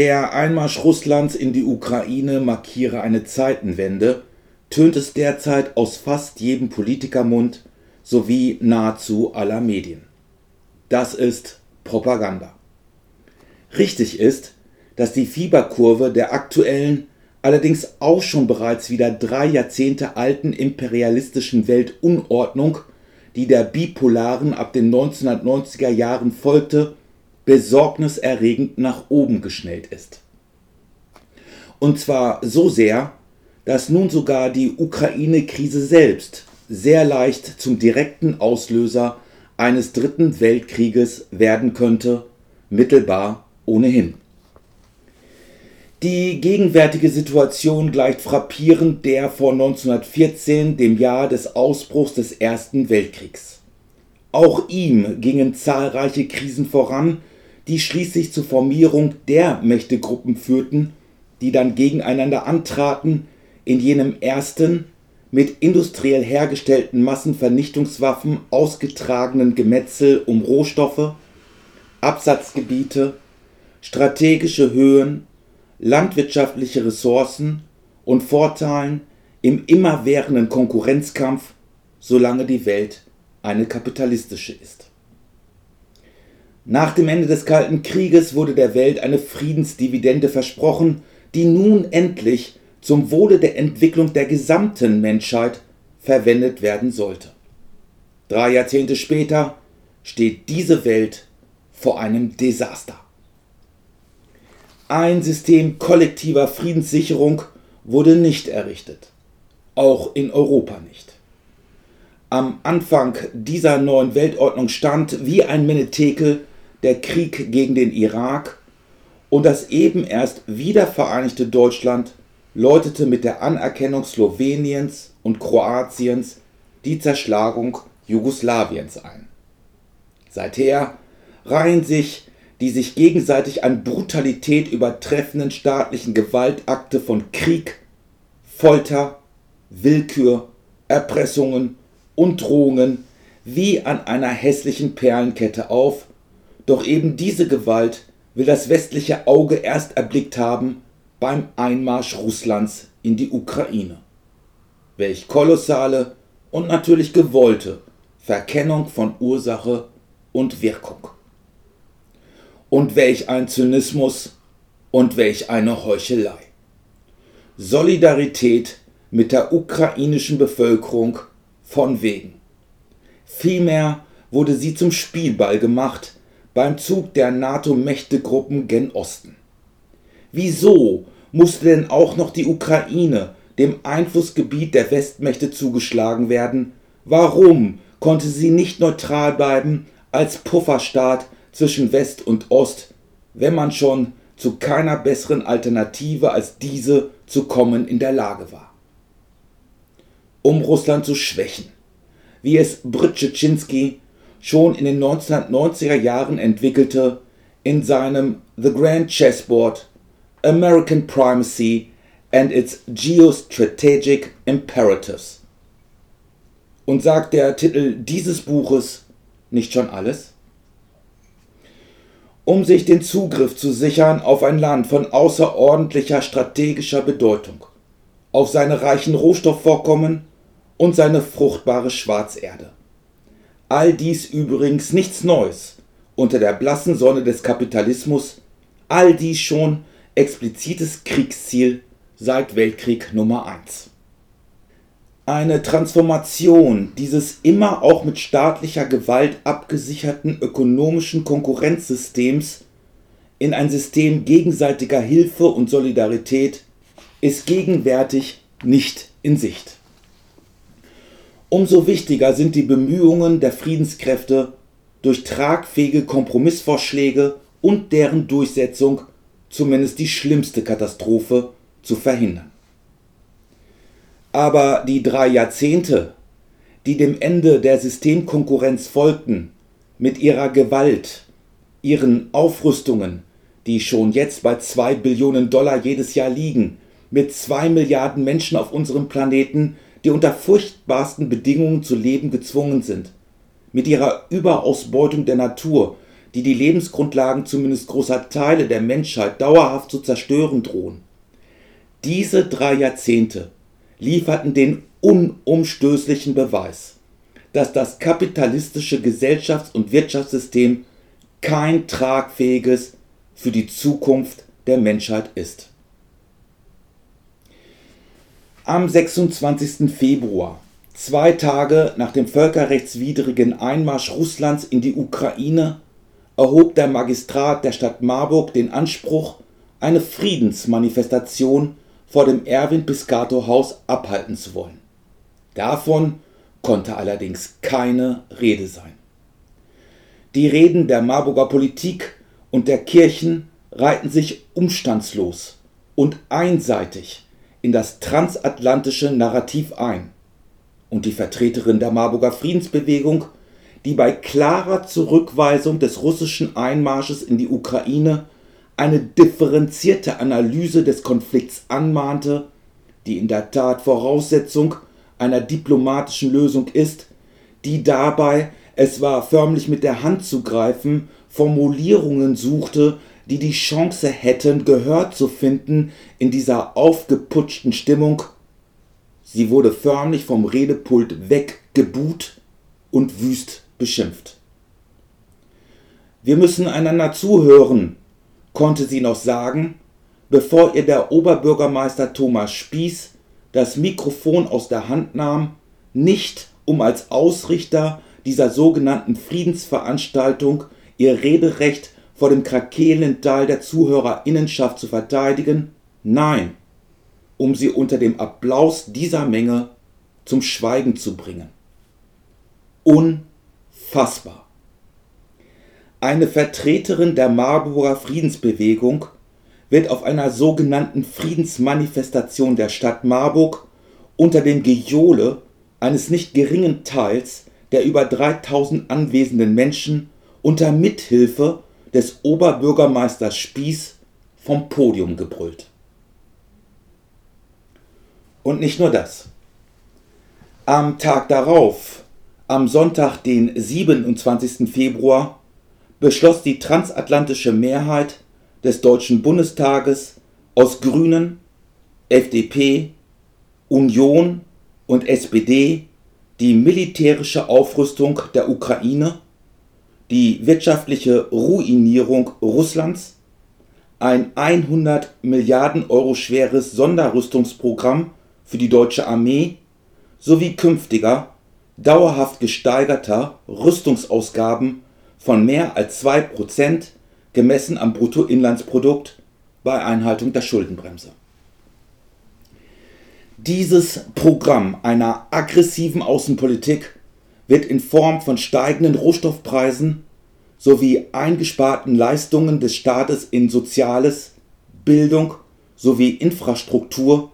Der Einmarsch Russlands in die Ukraine markiere eine Zeitenwende, tönt es derzeit aus fast jedem Politikermund sowie nahezu aller Medien. Das ist Propaganda. Richtig ist, dass die Fieberkurve der aktuellen, allerdings auch schon bereits wieder drei Jahrzehnte alten imperialistischen Weltunordnung, die der bipolaren ab den 1990er Jahren folgte, besorgniserregend nach oben geschnellt ist. Und zwar so sehr, dass nun sogar die Ukraine-Krise selbst sehr leicht zum direkten Auslöser eines dritten Weltkrieges werden könnte, mittelbar ohnehin. Die gegenwärtige Situation gleicht frappierend der vor 1914, dem Jahr des Ausbruchs des Ersten Weltkriegs. Auch ihm gingen zahlreiche Krisen voran, die schließlich zur Formierung der Mächtegruppen führten, die dann gegeneinander antraten, in jenem ersten, mit industriell hergestellten Massenvernichtungswaffen ausgetragenen Gemetzel um Rohstoffe, Absatzgebiete, strategische Höhen, landwirtschaftliche Ressourcen und Vorteilen im immerwährenden Konkurrenzkampf, solange die Welt eine kapitalistische ist. Nach dem Ende des Kalten Krieges wurde der Welt eine Friedensdividende versprochen, die nun endlich zum Wohle der Entwicklung der gesamten Menschheit verwendet werden sollte. Drei Jahrzehnte später steht diese Welt vor einem Desaster. Ein System kollektiver Friedenssicherung wurde nicht errichtet, auch in Europa nicht. Am Anfang dieser neuen Weltordnung stand wie ein Menetekel der Krieg gegen den Irak und das eben erst wiedervereinigte Deutschland läutete mit der Anerkennung Sloweniens und Kroatiens die Zerschlagung Jugoslawiens ein. Seither reihen sich die sich gegenseitig an Brutalität übertreffenden staatlichen Gewaltakte von Krieg, Folter, Willkür, Erpressungen und Drohungen wie an einer hässlichen Perlenkette auf, doch eben diese Gewalt will das westliche Auge erst erblickt haben beim Einmarsch Russlands in die Ukraine. Welch kolossale und natürlich gewollte Verkennung von Ursache und Wirkung. Und welch ein Zynismus und welch eine Heuchelei. Solidarität mit der ukrainischen Bevölkerung von wegen. Vielmehr wurde sie zum Spielball gemacht beim Zug der NATO-Mächtegruppen gen Osten. Wieso musste denn auch noch die Ukraine dem Einflussgebiet der Westmächte zugeschlagen werden? Warum konnte sie nicht neutral bleiben als Pufferstaat zwischen West und Ost, wenn man schon zu keiner besseren Alternative als diese zu kommen in der Lage war? Um Russland zu schwächen, wie es Brzezinski schon in den 1990er Jahren entwickelte in seinem The Grand Chessboard American Primacy and its Geostrategic Imperatives. Und sagt der Titel dieses Buches nicht schon alles? Um sich den Zugriff zu sichern auf ein Land von außerordentlicher strategischer Bedeutung, auf seine reichen Rohstoffvorkommen und seine fruchtbare Schwarzerde. All dies übrigens nichts Neues unter der blassen Sonne des Kapitalismus, all dies schon explizites Kriegsziel seit Weltkrieg Nummer 1. Eine Transformation dieses immer auch mit staatlicher Gewalt abgesicherten ökonomischen Konkurrenzsystems in ein System gegenseitiger Hilfe und Solidarität ist gegenwärtig nicht in Sicht. Umso wichtiger sind die Bemühungen der Friedenskräfte durch tragfähige Kompromissvorschläge und deren Durchsetzung zumindest die schlimmste Katastrophe zu verhindern. Aber die drei Jahrzehnte, die dem Ende der Systemkonkurrenz folgten, mit ihrer Gewalt, ihren Aufrüstungen, die schon jetzt bei zwei Billionen Dollar jedes Jahr liegen, mit zwei Milliarden Menschen auf unserem Planeten, die unter furchtbarsten Bedingungen zu leben gezwungen sind, mit ihrer Überausbeutung der Natur, die die Lebensgrundlagen zumindest großer Teile der Menschheit dauerhaft zu zerstören drohen. Diese drei Jahrzehnte lieferten den unumstößlichen Beweis, dass das kapitalistische Gesellschafts- und Wirtschaftssystem kein tragfähiges für die Zukunft der Menschheit ist. Am 26. Februar, zwei Tage nach dem völkerrechtswidrigen Einmarsch Russlands in die Ukraine, erhob der Magistrat der Stadt Marburg den Anspruch, eine Friedensmanifestation vor dem Erwin-Piscator-Haus abhalten zu wollen. Davon konnte allerdings keine Rede sein. Die Reden der Marburger Politik und der Kirchen reihten sich umstandslos und einseitig in das transatlantische Narrativ ein. Und die Vertreterin der Marburger Friedensbewegung, die bei klarer Zurückweisung des russischen Einmarsches in die Ukraine eine differenzierte Analyse des Konflikts anmahnte, die in der Tat Voraussetzung einer diplomatischen Lösung ist, die dabei, es war förmlich mit der Hand zu greifen, Formulierungen suchte, die die Chance hätten, Gehör zu finden in dieser aufgeputschten Stimmung. Sie wurde förmlich vom Redepult weggebuht und wüst beschimpft. Wir müssen einander zuhören, konnte sie noch sagen, bevor ihr der Oberbürgermeister Thomas Spieß das Mikrofon aus der Hand nahm, nicht um als Ausrichter dieser sogenannten Friedensveranstaltung ihr Rederecht vor dem krakelenden Teil der Zuhörerinnenschaft zu verteidigen, nein, um sie unter dem Applaus dieser Menge zum Schweigen zu bringen. Unfassbar. Eine Vertreterin der Marburger Friedensbewegung wird auf einer sogenannten Friedensmanifestation der Stadt Marburg unter dem Gejohle eines nicht geringen Teils der über 3000 anwesenden Menschen unter Mithilfe des Oberbürgermeisters Spieß vom Podium gebrüllt. Und nicht nur das. Am Tag darauf, am Sonntag, den 27. Februar, beschloss die transatlantische Mehrheit des Deutschen Bundestages aus Grünen, FDP, Union und SPD die militärische Aufrüstung der Ukraine, die wirtschaftliche Ruinierung Russlands, ein 100 Milliarden Euro schweres Sonderrüstungsprogramm für die deutsche Armee sowie künftiger, dauerhaft gesteigerter Rüstungsausgaben von mehr als 2% gemessen am Bruttoinlandsprodukt bei Einhaltung der Schuldenbremse. Dieses Programm einer aggressiven Außenpolitik wird in Form von steigenden Rohstoffpreisen sowie eingesparten Leistungen des Staates in Soziales, Bildung sowie Infrastruktur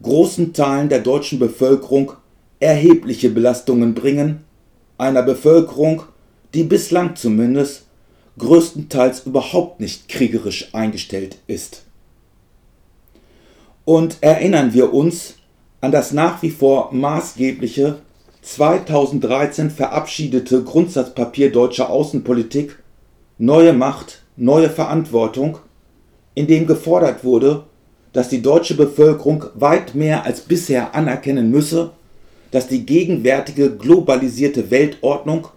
großen Teilen der deutschen Bevölkerung erhebliche Belastungen bringen, einer Bevölkerung, die bislang zumindest größtenteils überhaupt nicht kriegerisch eingestellt ist. Und erinnern wir uns an das nach wie vor maßgebliche 2013 verabschiedete Grundsatzpapier deutscher Außenpolitik Neue Macht, neue Verantwortung, in dem gefordert wurde, dass die deutsche Bevölkerung weit mehr als bisher anerkennen müsse, dass die gegenwärtige globalisierte Weltordnung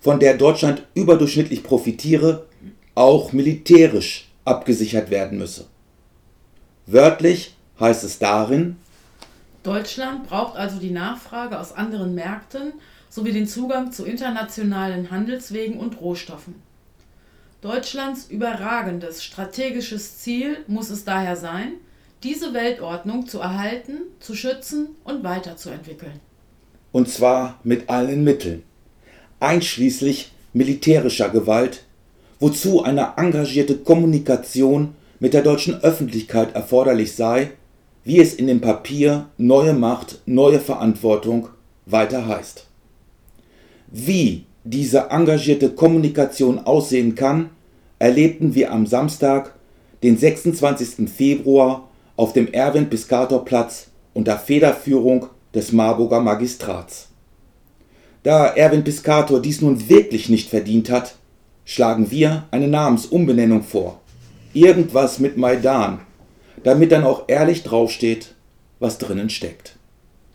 von der Deutschland überdurchschnittlich profitiere, auch militärisch abgesichert werden müsse. Wörtlich heißt es darin, Deutschland braucht also die Nachfrage aus anderen Märkten sowie den Zugang zu internationalen Handelswegen und Rohstoffen. Deutschlands überragendes strategisches Ziel muss es daher sein, diese Weltordnung zu erhalten, zu schützen und weiterzuentwickeln. Und zwar mit allen Mitteln einschließlich militärischer Gewalt, wozu eine engagierte Kommunikation mit der deutschen Öffentlichkeit erforderlich sei, wie es in dem Papier Neue Macht, neue Verantwortung weiter heißt. Wie diese engagierte Kommunikation aussehen kann, erlebten wir am Samstag, den 26. Februar, auf dem Erwin-Piscator-Platz unter Federführung des Marburger Magistrats. Da Erwin Piscator dies nun wirklich nicht verdient hat, schlagen wir eine Namensumbenennung vor. Irgendwas mit Maidan, damit dann auch ehrlich draufsteht, was drinnen steckt.